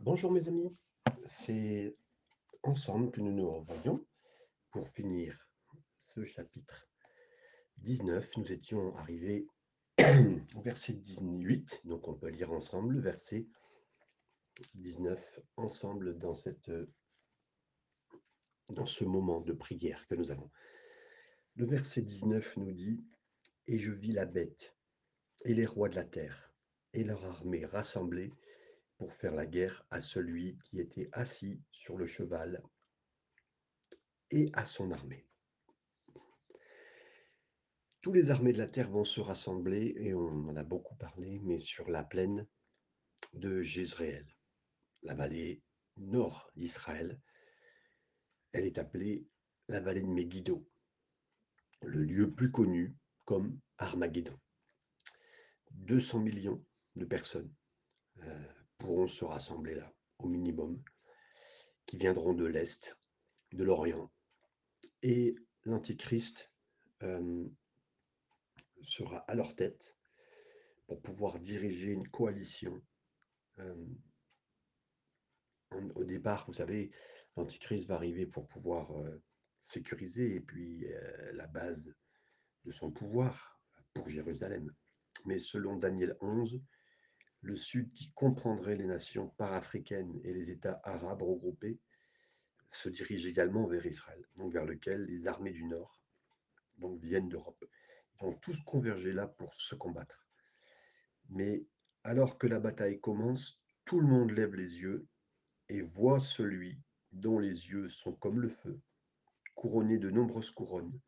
Bonjour mes amis, c'est ensemble que nous nous revoyons pour finir ce chapitre 19. Nous étions arrivés au verset 18, donc on peut lire ensemble le verset 19 ensemble dans, ce moment de prière que nous avons. Le verset 19 nous dit « Et je vis la bête et les rois de la terre et leur armée rassemblée pour faire la guerre à celui qui était assis sur le cheval et à son armée. Tous les armées de la terre vont se rassembler, et on en a beaucoup parlé, mais sur la plaine de Jézréel, la vallée nord d'Israël. Elle est appelée la vallée de Megiddo, le lieu plus connu comme Armageddon. 200 millions de personnes euh, pourront se rassembler là, au minimum, qui viendront de l'Est, de l'Orient. Et l'Antichrist euh, sera à leur tête pour pouvoir diriger une coalition. Euh, au départ, vous savez, l'Antichrist va arriver pour pouvoir euh, sécuriser et puis la base de son pouvoir pour Jérusalem. Mais selon Daniel 11, le Sud qui comprendrait les nations parafricaines et les États arabes regroupés se dirige également vers Israël, donc vers lequel les armées du Nord donc viennent d'Europe. Ils vont tous converger là pour se combattre. Mais alors que la bataille commence, tout le monde lève les yeux et voit celui dont les yeux sont comme le feu, couronné de nombreuses couronnes,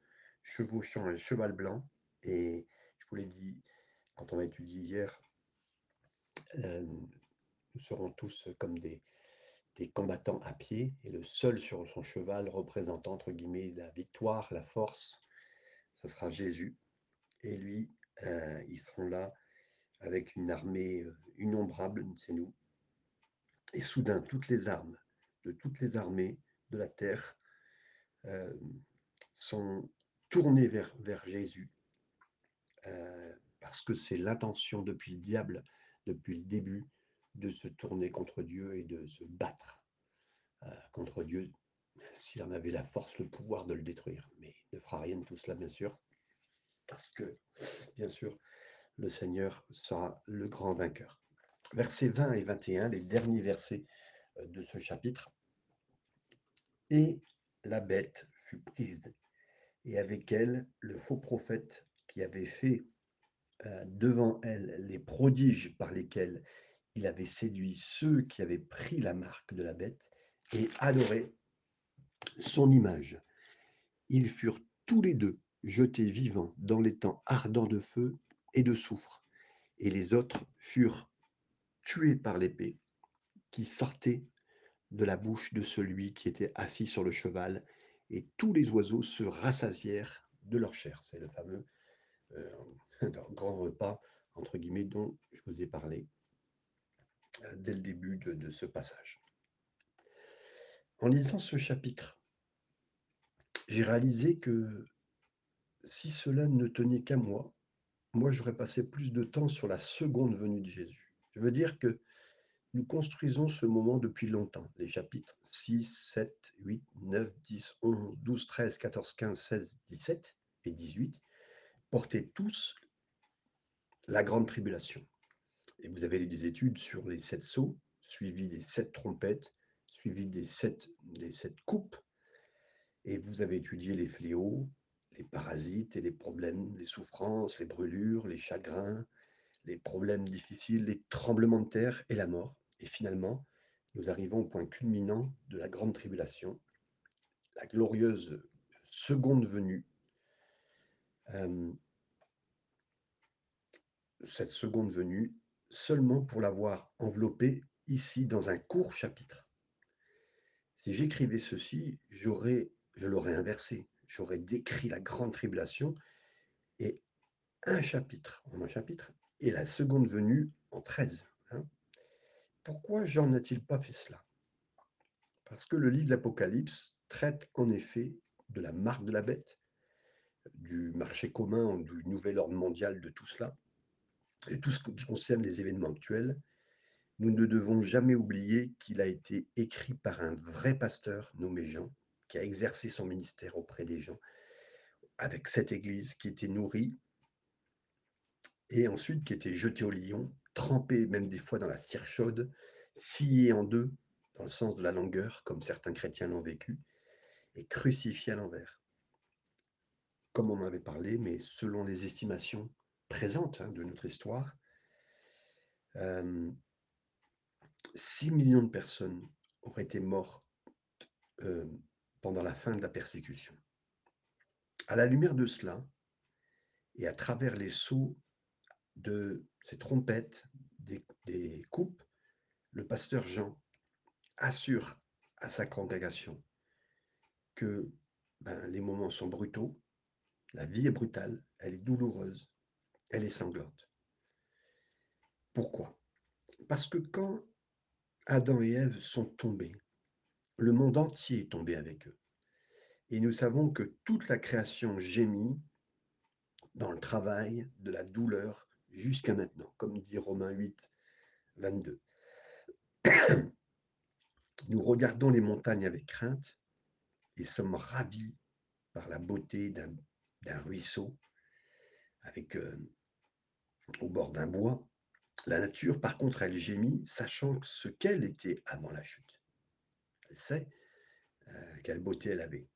chevauchant un cheval blanc. Et je vous l'ai dit quand on a étudié hier, nous serons tous comme des, combattants à pied, et le seul sur son cheval représentant, entre guillemets, la victoire, la force, ce sera Jésus. Et lui, euh, ils seront là avec une armée euh, innombrable, c'est nous. Et soudain, toutes les armes de toutes les armées de la terre sont tournées vers, vers Jésus, parce que c'est l'intention depuis le diable depuis le début de se tourner contre Dieu et de se battre euh, contre Dieu s'il en avait la force, le pouvoir de le détruire. Mais il ne fera rien de tout cela, bien sûr, parce que, bien sûr, le Seigneur sera le grand vainqueur. Versets 20 et 21, les derniers versets euh, de ce chapitre. Et la bête fut prise, et avec elle le faux prophète qui avait fait devant elle les prodiges par lesquels il avait séduit ceux qui avaient pris la marque de la bête et adoré son image. Ils furent tous les deux jetés vivants dans les temps ardents de feu et de soufre, et les autres furent tués par l'épée qui sortait de la bouche de celui qui était assis sur le cheval, et tous les oiseaux se rassasièrent de leur chair. C'est le fameux euh, grand repas, entre guillemets, dont je vous ai parlé euh, dès le début de, de ce passage. En lisant ce chapitre, j'ai réalisé que si cela ne tenait qu'à moi, moi j'aurais passé plus de temps sur la seconde venue de Jésus. Je veux dire que nous construisons ce moment depuis longtemps. Les chapitres 6, 7, 8, 9, 10, 11, 12, 13, 14, 15, 16, 17 et 18 portaient tous la grande tribulation. Et vous avez des études sur les sept sceaux, suivis des sept trompettes, suivis des sept, des sept coupes. Et vous avez étudié les fléaux, les parasites et les problèmes, les souffrances, les brûlures, les chagrins, les problèmes difficiles, les tremblements de terre et la mort. Et finalement, nous arrivons au point culminant de la grande tribulation, la glorieuse seconde venue. Euh, cette seconde venue seulement pour l'avoir enveloppée ici dans un court chapitre. Si j'écrivais ceci, j'aurais, je l'aurais inversé. J'aurais décrit la grande tribulation et un chapitre en un chapitre et la seconde venue en 13. Hein. Pourquoi Jean n'a-t-il pas fait cela? Parce que le livre de l'Apocalypse traite en effet de la marque de la bête, du marché commun, du nouvel ordre mondial de tout cela, et tout ce qui concerne les événements actuels, Nous ne devons jamais oublier qu'il a été écrit par un vrai pasteur nommé Jean, qui a exercé son ministère auprès des gens, avec cette église qui était nourrie et ensuite qui était jetée au lion, trempée même des fois dans la cire chaude, sciée en deux, dans le sens de la longueur, comme certains chrétiens l'ont vécu, et crucifiée à l'envers. Comme on en avait parlé, mais selon les estimations présentes hein, de notre histoire, euh, 6 millions de personnes auraient été mortes euh, pendant la fin de la persécution. À la lumière de cela, et à travers les sauts de ces trompettes, des, des coupes, le pasteur Jean assure à sa congrégation que ben, les moments sont brutaux, la vie est brutale, elle est douloureuse, elle est sanglante. Pourquoi? Parce que quand Adam et Ève sont tombés, le monde entier est tombé avec eux. Et nous savons que toute la création gémit dans le travail, de la douleur, jusqu'à maintenant, comme dit Romains 8, 22. Nous regardons les montagnes avec crainte et sommes ravis par la beauté d'un ruisseau avec euh, au bord d'un bois. La nature, par contre, elle gémit, sachant ce qu'elle était avant la chute. Elle sait euh, quelle beauté elle avait.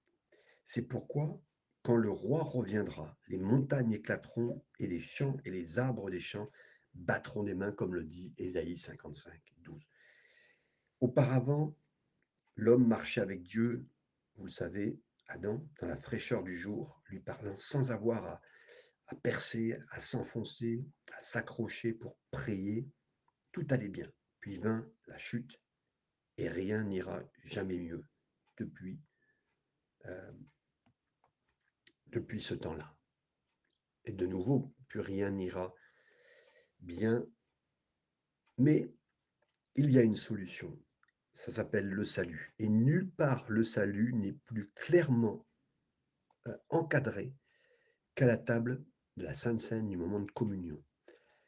C'est pourquoi, quand le roi reviendra, les montagnes éclateront et les champs et les arbres des champs battront des mains, comme le dit Ésaïe 55, 12. Auparavant, l'homme marchait avec Dieu, vous le savez, Adam, dans la fraîcheur du jour, lui parlant sans avoir à, percer, à s'enfoncer, à s'accrocher pour prier. Tout allait bien. Puis vint la chute et rien n'ira jamais mieux depuis, euh, depuis ce temps-là. Et de nouveau, plus rien n'ira bien. Mais il y a une solution. Ça s'appelle le salut. Et nulle part le salut n'est plus clairement euh, encadré qu'à la table de la Sainte Seine du moment de communion.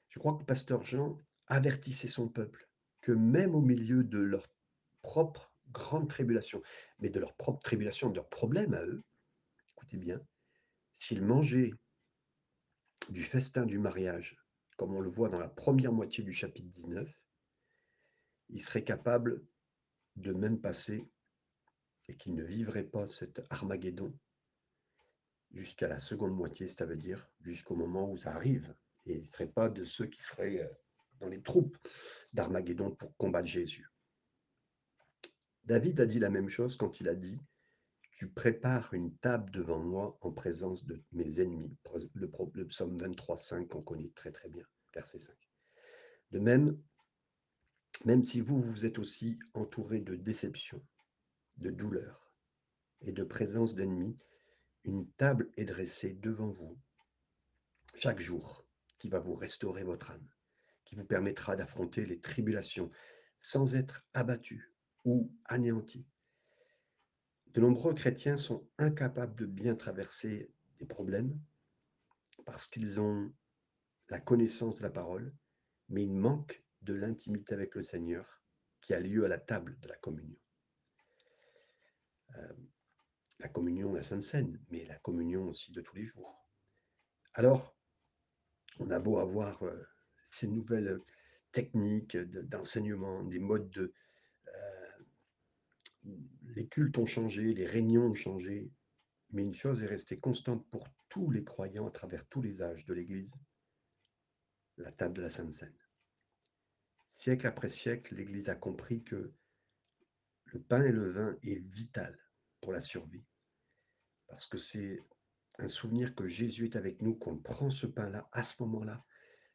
Je crois que le pasteur Jean avertissait son peuple que même au milieu de leur propre grande tribulation, mais de leur propre tribulation, de leurs problèmes à eux, écoutez bien, s'ils mangeaient du festin du mariage, comme on le voit dans la première moitié du chapitre 19, ils seraient capables de même passer et qu'ils ne vivraient pas cet Armageddon jusqu'à la seconde moitié, ça veut dire jusqu'au moment où ça arrive. Et il ne serait pas de ceux qui seraient euh, dans les troupes d'Armageddon pour combattre Jésus. David a dit la même chose quand il a dit Tu prépares une table devant moi en présence de mes ennemis. Le, le psaume 23, 5 qu'on connaît très très bien, verset 5. De même, même si vous, vous êtes aussi entouré de déception, de douleur et de présence d'ennemis, une table est dressée devant vous chaque jour qui va vous restaurer votre âme, qui vous permettra d'affronter les tribulations sans être abattu ou anéanti. De nombreux chrétiens sont incapables de bien traverser des problèmes parce qu'ils ont la connaissance de la parole, mais ils manquent de l'intimité avec le Seigneur qui a lieu à la table de la communion. Euh, la communion, la Sainte Seine, mais la communion aussi de tous les jours. Alors, on a beau avoir euh, ces nouvelles techniques d'enseignement, des modes de... Euh, les cultes ont changé, les réunions ont changé, mais une chose est restée constante pour tous les croyants à travers tous les âges de l'Église, la table de la Sainte Seine. Siècle après siècle, l'Église a compris que le pain et le vin est vital pour la survie. Parce que c'est un souvenir que Jésus est avec nous, qu'on prend ce pain-là à ce moment-là,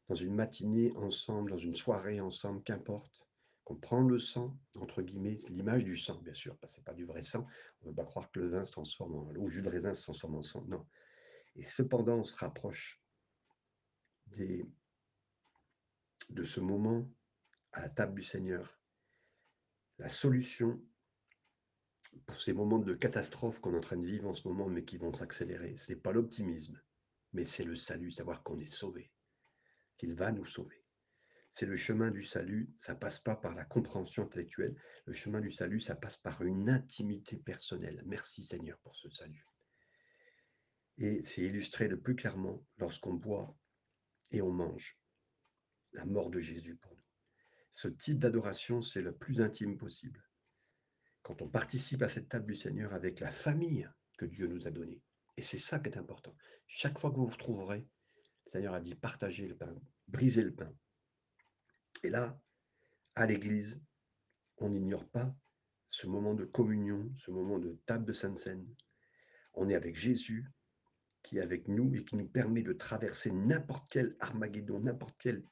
dans une matinée ensemble, dans une soirée ensemble, qu'importe, qu'on prend le sang, entre guillemets, l'image du sang, bien sûr, parce que ce pas du vrai sang. On ne veut pas croire que le vin se transforme en, le jus de raisin se transforme en sang. Non. Et cependant, on se rapproche de ce moment à la table du Seigneur. La solution pour ces moments de catastrophe qu'on est en train de vivre en ce moment, mais qui vont s'accélérer. Ce n'est pas l'optimisme, mais c'est le salut, savoir qu'on est sauvé, qu'il va nous sauver. C'est le chemin du salut, ça passe pas par la compréhension intellectuelle. Le chemin du salut, ça passe par une intimité personnelle. Merci Seigneur pour ce salut. Et c'est illustré le plus clairement lorsqu'on boit et on mange la mort de Jésus pour. Ce type d'adoration, c'est le plus intime possible. Quand on participe à cette table du Seigneur avec la famille que Dieu nous a donnée. Et c'est ça qui est important. Chaque fois que vous vous retrouverez, le Seigneur a dit partagez le pain, brisez le pain. Et là, à l'église, on n'ignore pas ce moment de communion, ce moment de table de Sainte Seine. On est avec Jésus qui est avec nous et qui nous permet de traverser n'importe quel Armageddon, n'importe quel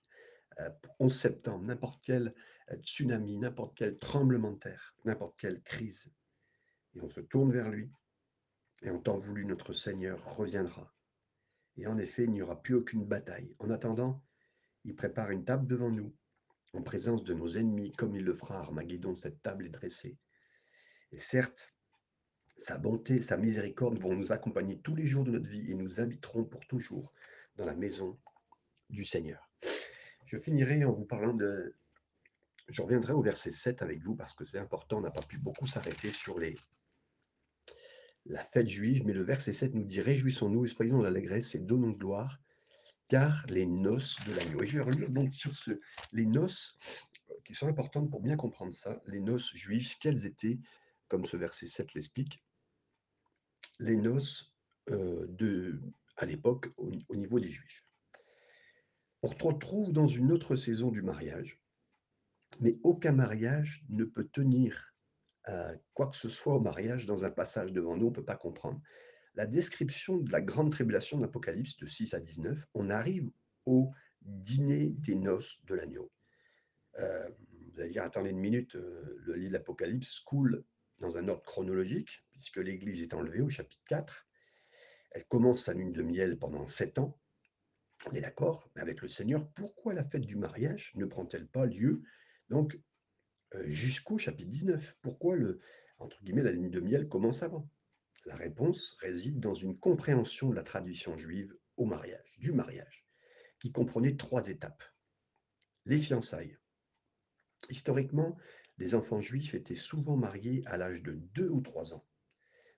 11 euh, septembre, n'importe quel euh, tsunami, n'importe quel tremblement de terre, n'importe quelle crise. Et on se tourne vers lui et en temps voulu, notre Seigneur reviendra. Et en effet, il n'y aura plus aucune bataille. En attendant, il prépare une table devant nous, en présence de nos ennemis, comme il le fera à Armageddon, cette table est dressée. Et certes, sa bonté, sa miséricorde vont nous accompagner tous les jours de notre vie et nous habiterons pour toujours dans la maison du Seigneur. Je finirai en vous parlant de... Je reviendrai au verset 7 avec vous parce que c'est important, on n'a pas pu beaucoup s'arrêter sur les, la fête juive, mais le verset 7 nous dit Réjouissons-nous et soyons dans l'allégresse et donnons gloire, car les noces de l'agneau. Et je vais revenir donc sur ce, les noces qui sont importantes pour bien comprendre ça, les noces juives, quelles étaient, comme ce verset 7 l'explique, les noces euh, de, à l'époque au niveau des juifs. On se retrouve dans une autre saison du mariage, mais aucun mariage ne peut tenir quoi que ce soit au mariage dans un passage devant nous, on ne peut pas comprendre. La description de la grande tribulation d'Apocalypse de 6 à 19, on arrive au dîner des noces de l'agneau. Euh, vous allez dire, attendez une minute, euh, le livre de l'Apocalypse coule dans un ordre chronologique, puisque l'Église est enlevée au chapitre 4. Elle commence sa lune de miel pendant sept ans. On est d'accord, mais avec le Seigneur, pourquoi la fête du mariage ne prend-elle pas lieu donc euh, jusqu'au chapitre 19. Pourquoi le, la lune de miel commence avant? La réponse réside dans une compréhension de la tradition juive au mariage, du mariage, qui comprenait trois étapes. Les fiançailles. Historiquement, les enfants juifs étaient souvent mariés à l'âge de 2 ou 3 ans,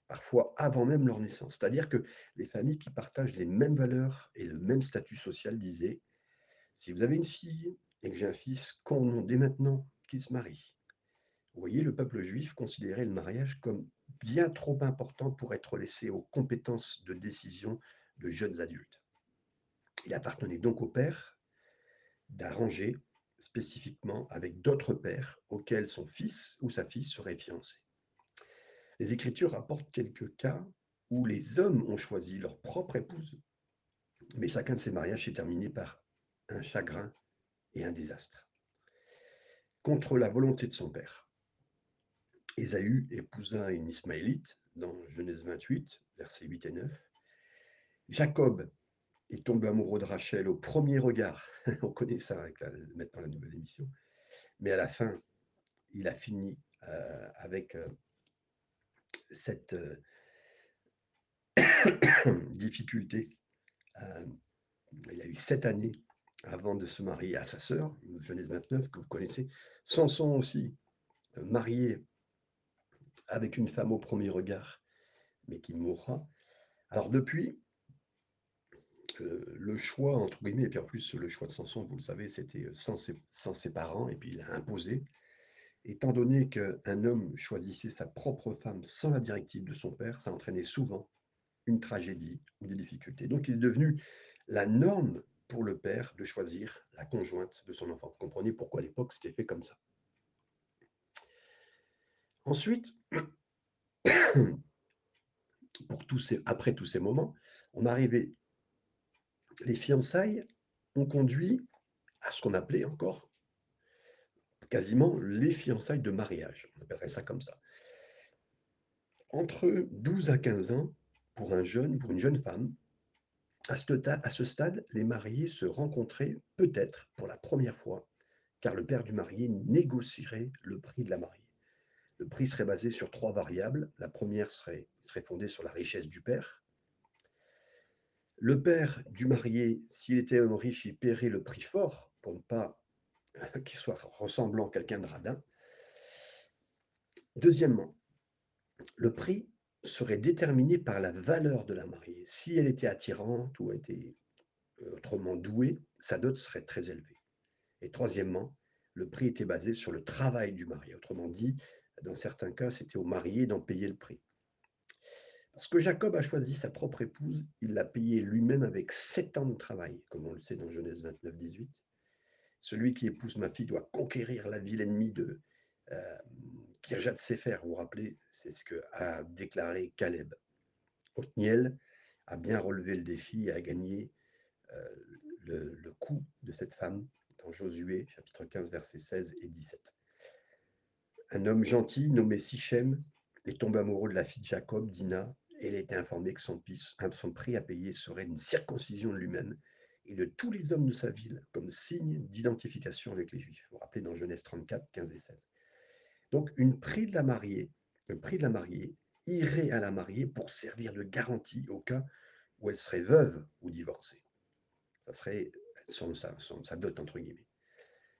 parfois avant même leur naissance. C'est-à-dire que les familles qui partagent les mêmes valeurs et le même statut social disaient, si vous avez une fille et que j'ai un fils, qu'on dès maintenant qu'il se marie. Vous voyez, le peuple juif considérait le mariage comme bien trop important pour être laissé aux compétences de décision de jeunes adultes. Il appartenait donc au père d'arranger spécifiquement avec d'autres pères auxquels son fils ou sa fille serait fiancé. Les Écritures rapportent quelques cas où les hommes ont choisi leur propre épouse, mais chacun de ces mariages s'est terminé par un chagrin et un désastre contre la volonté de son père. Ésaü épousa une Ismaélite dans Genèse 28, versets 8 et 9. Jacob est tombé amoureux de Rachel au premier regard. On connaît ça avec la, maintenant la nouvelle émission. Mais à la fin, il a fini euh, avec euh, cette euh, difficulté. il a eu sept années avant de se marier à sa sœur, Genèse 29, que vous connaissez. Samson aussi, euh, marié avec une femme au premier regard, mais qui mourra. Alors depuis, euh, le choix, entre guillemets, et puis en plus le choix de Samson, vous le savez, c'était euh, sans sans ses parents, et puis il a imposé. Étant donné qu'un homme choisissait sa propre femme sans la directive de son père, ça entraînait souvent une tragédie ou des difficultés. Donc il est devenu la norme pour le père de choisir la conjointe de son enfant. Vous comprenez pourquoi à l'époque c'était fait comme ça. Ensuite, pour tous ces, après tous ces moments, on arrivait, les fiançailles ont conduit à ce qu'on appelait encore quasiment les fiançailles de mariage. On appellerait ça comme ça. Entre 12 à 15 ans, pour un jeune, pour une jeune femme, à ce, stade, les mariés se rencontraient peut-être pour la première fois, car le père du marié négocierait le prix de la mariée. Le prix serait basé sur trois variables. La première serait, serait fondée sur la richesse du père. Le père du marié, s'il était homme riche, il paierait le prix fort pour ne pas qui soit ressemblant à quelqu'un de radin. Deuxièmement, le prix serait déterminé par la valeur de la mariée. Si elle était attirante ou était euh, autrement douée, sa dot serait très élevée. Et troisièmement, le prix était basé sur le travail du marié. Autrement dit, dans certains cas, c'était au marié d'en payer le prix. Parce que Jacob a choisi sa propre épouse, il l'a payée lui-même avec sept ans de travail, comme on le sait dans Genèse 29, 18. Celui qui épouse ma fille doit conquérir la ville ennemie de euh, Kirjat Sefer. Vous vous rappelez, c'est ce que a déclaré Caleb. Othniel a bien relevé le défi et a gagné euh, le, coup de cette femme dans Josué, chapitre 15, versets 16 et 17. Un homme gentil nommé Sichem est tombé amoureux de la fille de Jacob, Dina, et il a été informé que son, son prix à payer serait une circoncision de lui-même et de tous les hommes de sa ville comme signe d'identification avec les Juifs. Vous vous rappelez dans Genèse 34, 15 et 16. Donc, une prix de la mariée, le prix de la mariée irait à la mariée pour servir de garantie au cas où elle serait veuve ou divorcée. Ça serait son, sa, sa dot, entre guillemets.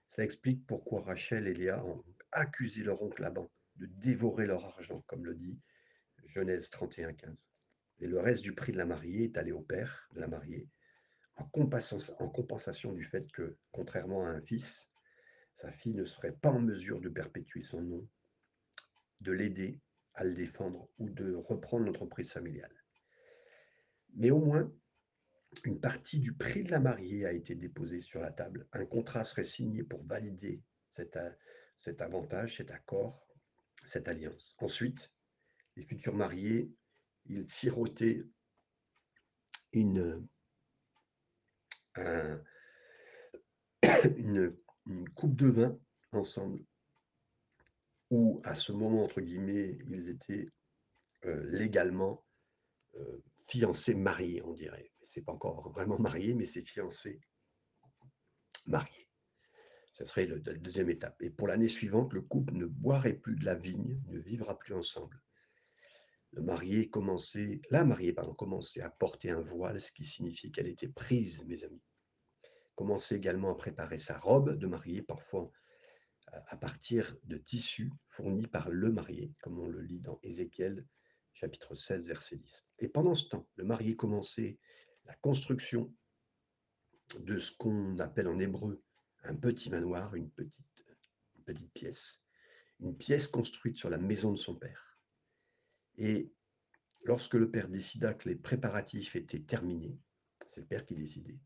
Ça explique pourquoi Rachel et Léa ont accusé leur oncle Laban de dévorer leur argent, comme le dit Genèse 31, 15. Et le reste du prix de la mariée est allé au père de la mariée, en compensation, en compensation du fait que, contrairement à un fils, sa fille ne serait pas en mesure de perpétuer son nom, de l'aider à le défendre ou de reprendre l'entreprise familiale. Mais au moins, une partie du prix de la mariée a été déposée sur la table. Un contrat serait signé pour valider cet, cet avantage, cet accord, cette alliance. Ensuite, les futurs mariés, ils sirotaient une, un, une, coupe de vin ensemble, où à ce moment, entre guillemets, ils étaient euh, légalement euh, fiancés mariés, on dirait. C'est pas encore vraiment marié, mais c'est fiancé marié. Ce serait la deuxième étape. Et pour l'année suivante, le couple ne boirait plus de la vigne, ne vivra plus ensemble. La mariée commençait à porter un voile, ce qui signifie qu'elle était prise, mes amis. Commençait également à préparer sa robe de mariée, parfois à partir de tissus fournis par le marié, comme on le lit dans Ézéchiel chapitre 16, verset 10. Et pendant ce temps, le marié commençait la construction de ce qu'on appelle en hébreu un petit manoir, une petite pièce, une pièce construite sur la maison de son père. Et lorsque le père décida que les préparatifs étaient terminés, c'est le père qui décidait,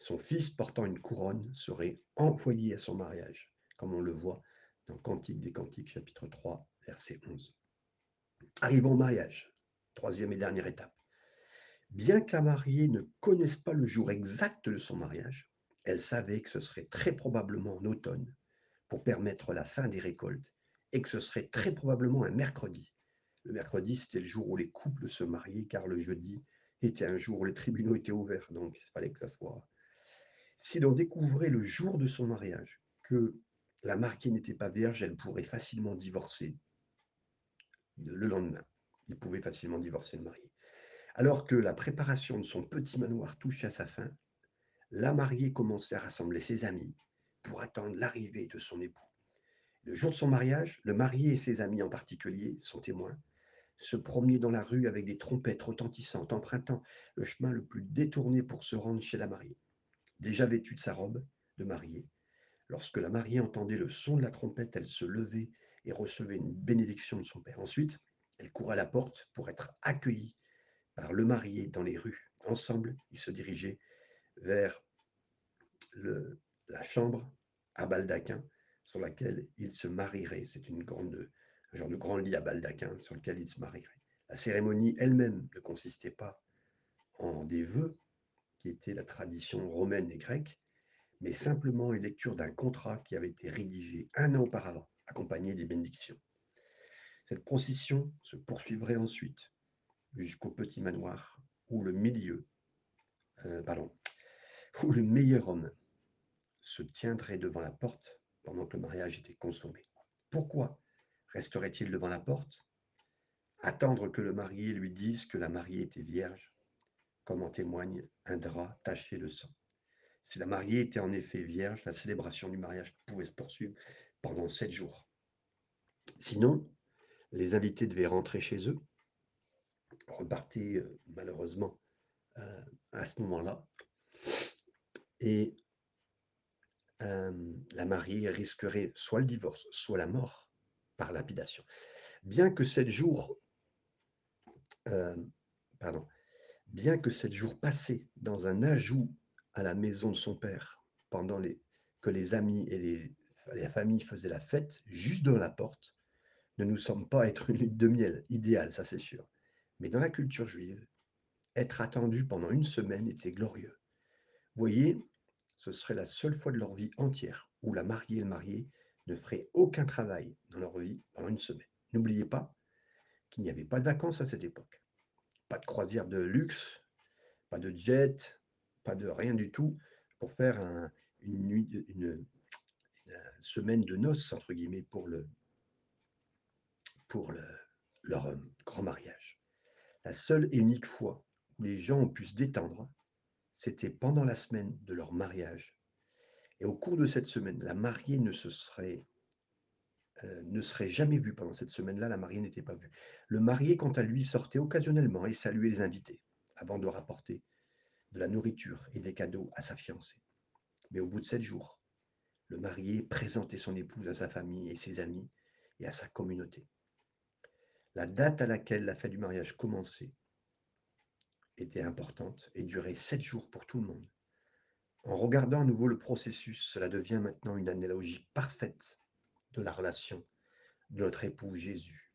son fils portant une couronne serait envoyé à son mariage, comme on le voit dans Cantique des Cantiques, chapitre 3, verset 11. Arrivons au mariage, troisième et dernière étape. Bien que la mariée ne connaisse pas le jour exact de son mariage, elle savait que ce serait très probablement en automne pour permettre la fin des récoltes et que ce serait très probablement un mercredi. Le mercredi, c'était le jour où les couples se mariaient, car le jeudi était un jour où les tribunaux étaient ouverts, donc il fallait que ça soit. Si l'on découvrait le jour de son mariage que la mariée n'était pas vierge, elle pourrait facilement divorcer le lendemain. Il pouvait facilement divorcer le marié. Alors que la préparation de son petit manoir touchait à sa fin, la mariée commençait à rassembler ses amis pour attendre l'arrivée de son époux. Le jour de son mariage, le marié et ses amis en particulier, sont témoins, se promenaient dans la rue avec des trompettes retentissantes, empruntant le chemin le plus détourné pour se rendre chez la mariée. Déjà vêtue de sa robe de mariée, lorsque la mariée entendait le son de la trompette, elle se levait et recevait une bénédiction de son père. Ensuite, elle courait à la porte pour être accueillie par le marié dans les rues. Ensemble, ils se dirigeaient vers la chambre à baldaquin sur laquelle ils se marieraient. C'est une grande, un genre de grand lit à baldaquin sur lequel ils se marieraient. La cérémonie elle-même ne consistait pas en des vœux, qui étaient la tradition romaine et grecque, mais simplement une lecture d'un contrat qui avait été rédigé un an auparavant, accompagné des bénédictions. Cette procession se poursuivrait ensuite jusqu'au petit manoir où le milieu, euh, pardon, où le meilleur homme se tiendrait devant la porte pendant que le mariage était consommé. Pourquoi? Resterait-il devant la porte? Attendre que le marié lui dise que la mariée était vierge, comme en témoigne un drap taché de sang. Si la mariée était en effet vierge, la célébration du mariage pouvait se poursuivre pendant sept jours. Sinon, les invités devaient rentrer chez eux, repartir euh, malheureusement euh, à ce moment-là, et euh, la mariée risquerait soit le divorce, soit la mort par lapidation. Bien que sept jours, pardon, bien que sept jours passés dans un ajout à la maison de son père, pendant les, que les amis et les, la famille faisaient la fête juste devant la porte, ne nous semble pas être une lutte de miel idéale, ça c'est sûr. Mais dans la culture juive, être attendu pendant une semaine était glorieux. Voyez, ce serait la seule fois de leur vie entière où la mariée et le marié ne feraient aucun travail dans leur vie pendant une semaine. N'oubliez pas qu'il n'y avait pas de vacances à cette époque. Pas de croisière de luxe, pas de jet, pas de rien du tout pour faire une, une, semaine de noces, entre guillemets, pour, le, leur euh, grand mariage. La seule et unique fois où les gens ont pu se détendre, c'était pendant la semaine de leur mariage. Et au cours de cette semaine, la mariée ne se serait euh, ne serait jamais vue pendant cette semaine-là, la mariée n'était pas vue. Le marié, quant à lui, sortait occasionnellement et saluait les invités, avant de rapporter de la nourriture et des cadeaux à sa fiancée. Mais au bout de sept jours, le marié présentait son épouse à sa famille et ses amis et à sa communauté. La date à laquelle la fête du mariage commençait était importante et durait sept jours pour tout le monde. En regardant à nouveau le processus, cela devient maintenant une analogie parfaite de la relation de notre époux Jésus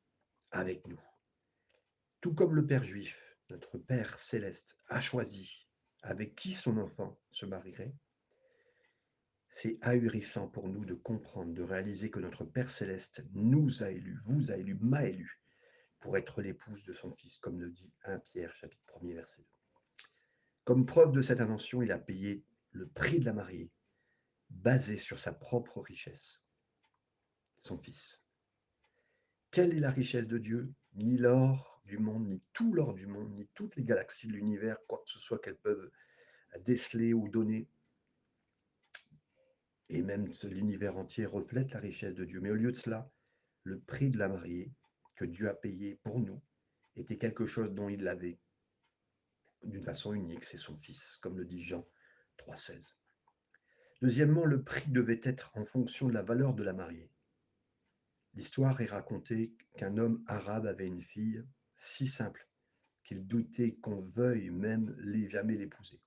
avec nous. Tout comme le Père juif, notre Père céleste, a choisi avec qui son enfant se marierait, c'est ahurissant pour nous de comprendre, de réaliser que notre Père céleste nous a élus, vous a élus, m'a élu, pour être l'épouse de son Fils, comme le dit 1 Pierre chapitre 1er verset 2. Comme preuve de cette intention, il a payé le prix de la mariée, basé sur sa propre richesse, son Fils. Quelle est la richesse de Dieu? Ni l'or du monde, ni tout l'or du monde, ni toutes les galaxies de l'univers, quoi que ce soit qu'elles peuvent déceler ou donner. Et même l'univers entier reflète la richesse de Dieu. Mais au lieu de cela, le prix de la mariée que Dieu a payé pour nous était quelque chose dont il l'avait d'une façon unique, c'est son Fils, comme le dit Jean 3,16. Deuxièmement, le prix devait être en fonction de la valeur de la mariée. L'histoire est racontée qu'un homme arabe avait une fille si simple qu'il doutait qu'on veuille même jamais l'épouser.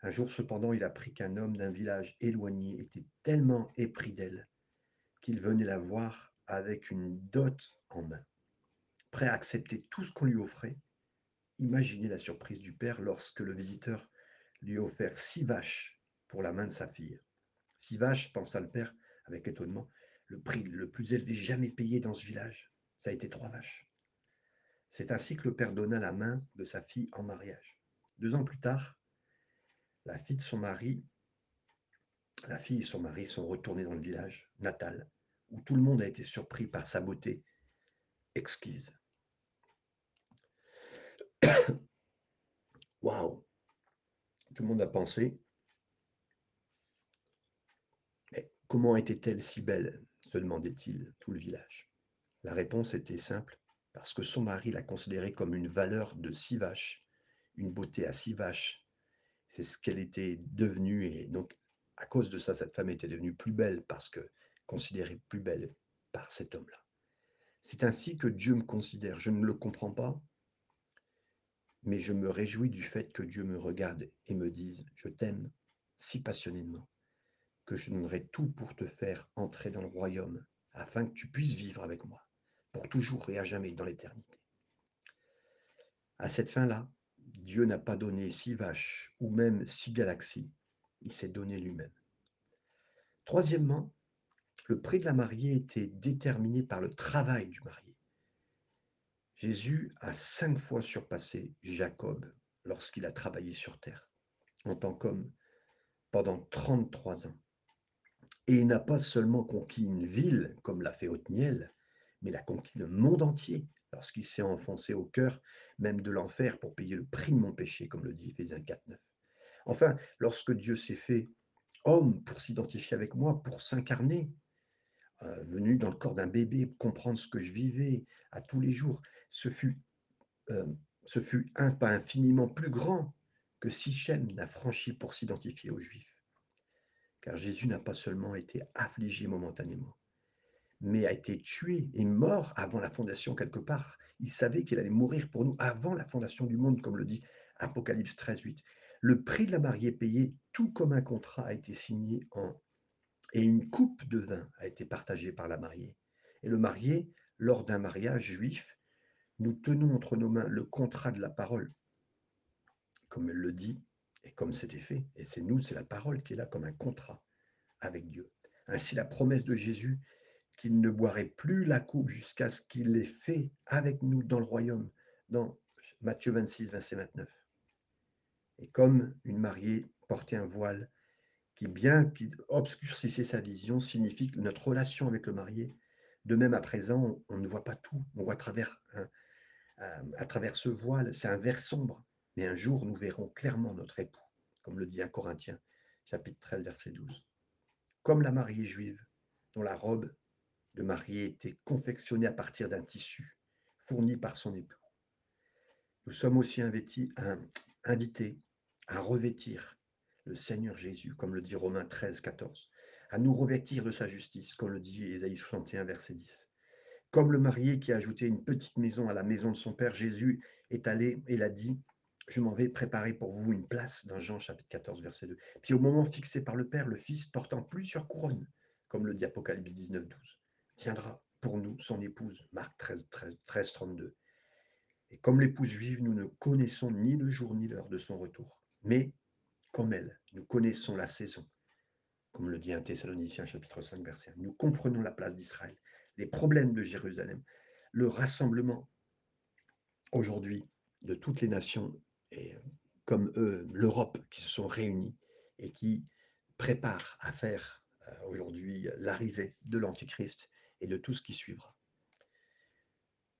Un jour cependant, il apprit qu'un homme d'un village éloigné était tellement épris d'elle qu'il venait la voir avec une dot en main, prêt à accepter tout ce qu'on lui offrait. Imaginez la surprise du père lorsque le visiteur lui offert six vaches pour la main de sa fille. Six vaches, pensa le père avec étonnement, le prix le plus élevé jamais payé dans ce village. Ça a été trois vaches. C'est ainsi que le père donna la main de sa fille en mariage. Deux ans plus tard, la fille de son mari, la fille et son mari sont retournés dans le village natal où tout le monde a été surpris par sa beauté exquise. Waouh Tout le monde a pensé, mais comment était-elle si belle se demandait-il tout le village? La réponse était simple, parce que son mari la considérait comme une valeur de six vaches, une beauté à six vaches. C'est ce qu'elle était devenue, et donc à cause de ça, cette femme était devenue plus belle parce que considérée plus belle par cet homme-là. C'est ainsi que Dieu me considère. Je ne le comprends pas, mais je me réjouis du fait que Dieu me regarde et me dise, je t'aime si passionnément, que je donnerai tout pour te faire entrer dans le royaume, afin que tu puisses vivre avec moi, pour toujours et à jamais dans l'éternité. À cette fin-là, Dieu n'a pas donné six vaches ou même six galaxies, il s'est donné lui-même. Troisièmement, le prix de la mariée était déterminé par le travail du marié. Jésus a cinq fois surpassé Jacob lorsqu'il a travaillé sur terre en tant qu'homme pendant 33 ans. Et il n'a pas seulement conquis une ville comme l'a fait Othniel, mais il a conquis le monde entier lorsqu'il s'est enfoncé au cœur même de l'enfer pour payer le prix de mon péché, comme le dit Éphésiens 4.9. Enfin, lorsque Dieu s'est fait homme pour s'identifier avec moi, pour s'incarner, euh, venu dans le corps d'un bébé, comprendre ce que je vivais à tous les jours, ce fut, euh, ce fut un pas infiniment plus grand que Sichem n'a franchi pour s'identifier aux Juifs. Car Jésus n'a pas seulement été affligé momentanément, mais a été tué et mort avant la fondation quelque part. Il savait qu'il allait mourir pour nous avant la fondation du monde, comme le dit Apocalypse 13, 8. Le prix de la mariée payé, tout comme un contrat, a été signé en et une coupe de vin a été partagée par la mariée. Et le marié, lors d'un mariage juif, nous tenons entre nos mains le contrat de la parole, comme elle le dit, et comme c'était fait. Et c'est nous, c'est la parole qui est là comme un contrat avec Dieu. Ainsi, la promesse de Jésus qu'il ne boirait plus la coupe jusqu'à ce qu'il l'ait fait avec nous dans le royaume, dans Matthieu 26, verset 29. Et comme une mariée portait un voile qui, bien qu'il obscurcissait sa vision, signifie que notre relation avec le marié, de même à présent, on, ne voit pas tout, on voit à travers, à, travers ce voile, c'est un verre sombre, mais un jour nous verrons clairement notre époux, comme le dit un Corinthien, chapitre 13, verset 12. Comme la mariée juive, dont la robe de mariée était confectionnée à partir d'un tissu fourni par son époux. Nous sommes aussi invités à revêtir le Seigneur Jésus, comme le dit Romains 13, 14, à nous revêtir de sa justice, comme le dit Ésaïe 61, verset 10. Comme le marié qui a ajouté une petite maison à la maison de son père, Jésus est allé et l'a dit, je m'en vais préparer pour vous une place dans Jean chapitre 14, verset 2. Puis au moment fixé par le Père, le Fils, portant plusieurs couronnes, comme le dit Apocalypse 19, 12, tiendra pour nous son épouse, Marc 13, 13, 13 32. Et comme l'épouse juive, nous ne connaissons ni le jour ni l'heure de son retour. Mais comme elle, nous connaissons la saison, comme le dit un Thessaloniciens chapitre 5 verset 1. Nous comprenons la place d'Israël, les problèmes de Jérusalem, le rassemblement aujourd'hui de toutes les nations et comme eux, l'Europe qui se sont réunis et qui préparent à faire euh, aujourd'hui l'arrivée de l'Antichrist et de tout ce qui suivra.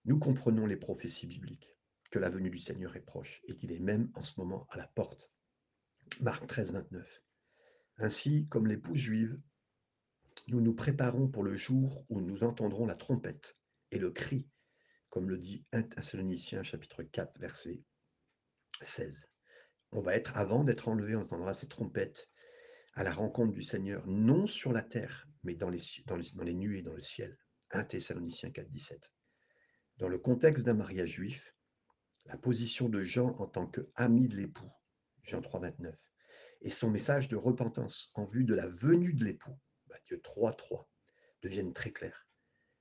Nous comprenons les prophéties bibliques, que la venue du Seigneur est proche et qu'il est même en ce moment à la porte. Marc 13, 29. Ainsi, comme l'épouse juive, nous nous préparons pour le jour où nous entendrons la trompette et le cri, comme le dit 1 Thessaloniciens chapitre 4, verset 16. On va être, avant d'être enlevé, on entendra ces trompettes à la rencontre du Seigneur, non sur la terre, mais dans les, dans nuées, dans le ciel. 1 Thessaloniciens 4, 17. Dans le contexte d'un mariage juif, la position de Jean en tant qu'ami de l'époux Jean 3, 29, et son message de repentance en vue de la venue de l'époux, Matthieu 3, 3, deviennent très clairs.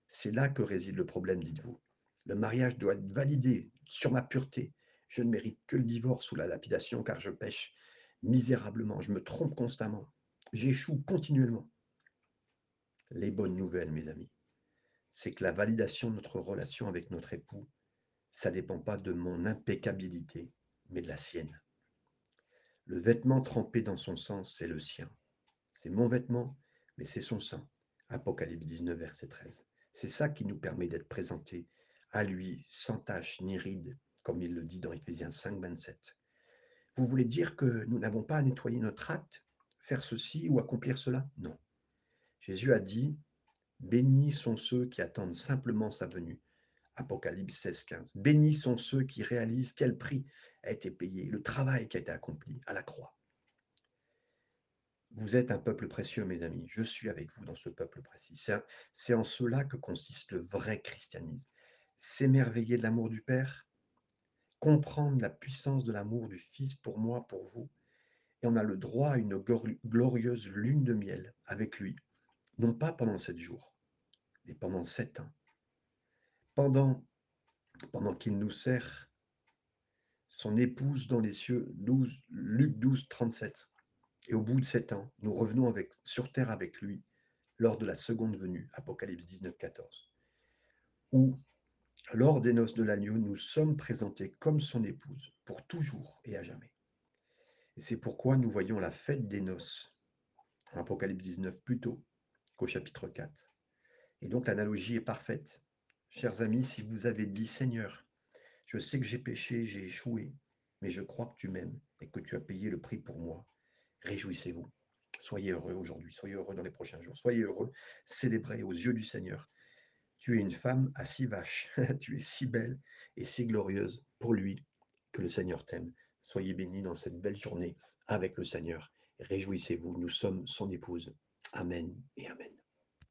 C'est là que réside le problème, dites-vous. Le mariage doit être validé sur ma pureté. Je ne mérite que le divorce ou la lapidation car je pêche misérablement, je me trompe constamment, j'échoue continuellement. Les bonnes nouvelles, mes amis, c'est que la validation de notre relation avec notre époux, ça ne dépend pas de mon impeccabilité, mais de la sienne. Le vêtement trempé dans son sang, c'est le sien. C'est mon vêtement, mais c'est son sang. Apocalypse 19, verset 13. C'est ça qui nous permet d'être présentés à lui sans tache ni ride, comme il le dit dans Éphésiens 5, 27. Vous voulez dire que nous n'avons pas à nettoyer notre acte, faire ceci ou accomplir cela? Non. Jésus a dit, Bénis sont ceux qui attendent simplement sa venue. Apocalypse 16, 15. Bénis sont ceux qui réalisent quel prix a été payé, le travail qui a été accompli à la croix. Vous êtes un peuple précieux, mes amis. Je suis avec vous dans ce peuple précis. C'est en cela que consiste le vrai christianisme. S'émerveiller de l'amour du Père, comprendre la puissance de l'amour du Fils pour moi, pour vous. Et on a le droit à une glorieuse lune de miel avec lui, non pas pendant sept jours, mais pendant sept ans. Pendant, pendant qu'il nous sert son épouse dans les cieux, 12, Luc 12, 37. Et au bout de sept ans, nous revenons avec, sur terre avec lui lors de la seconde venue, Apocalypse 19, 14, où, lors des noces de l'agneau, nous sommes présentés comme son épouse, pour toujours et à jamais. Et c'est pourquoi nous voyons la fête des noces, en Apocalypse 19, plutôt qu'au chapitre 4. Et donc l'analogie est parfaite. Chers amis, si vous avez dit Seigneur, je sais que j'ai péché, j'ai échoué, mais je crois que tu m'aimes. et que tu as payé le prix pour moi. Réjouissez-vous. Soyez heureux aujourd'hui, soyez heureux dans les prochains jours, soyez heureux, célébrez aux yeux du Seigneur. Tu es une femme à six vaches, tu es si belle et si glorieuse pour lui que le Seigneur t'aime. Soyez bénis dans cette belle journée avec le Seigneur. Réjouissez-vous, nous sommes son épouse. Amen et Amen.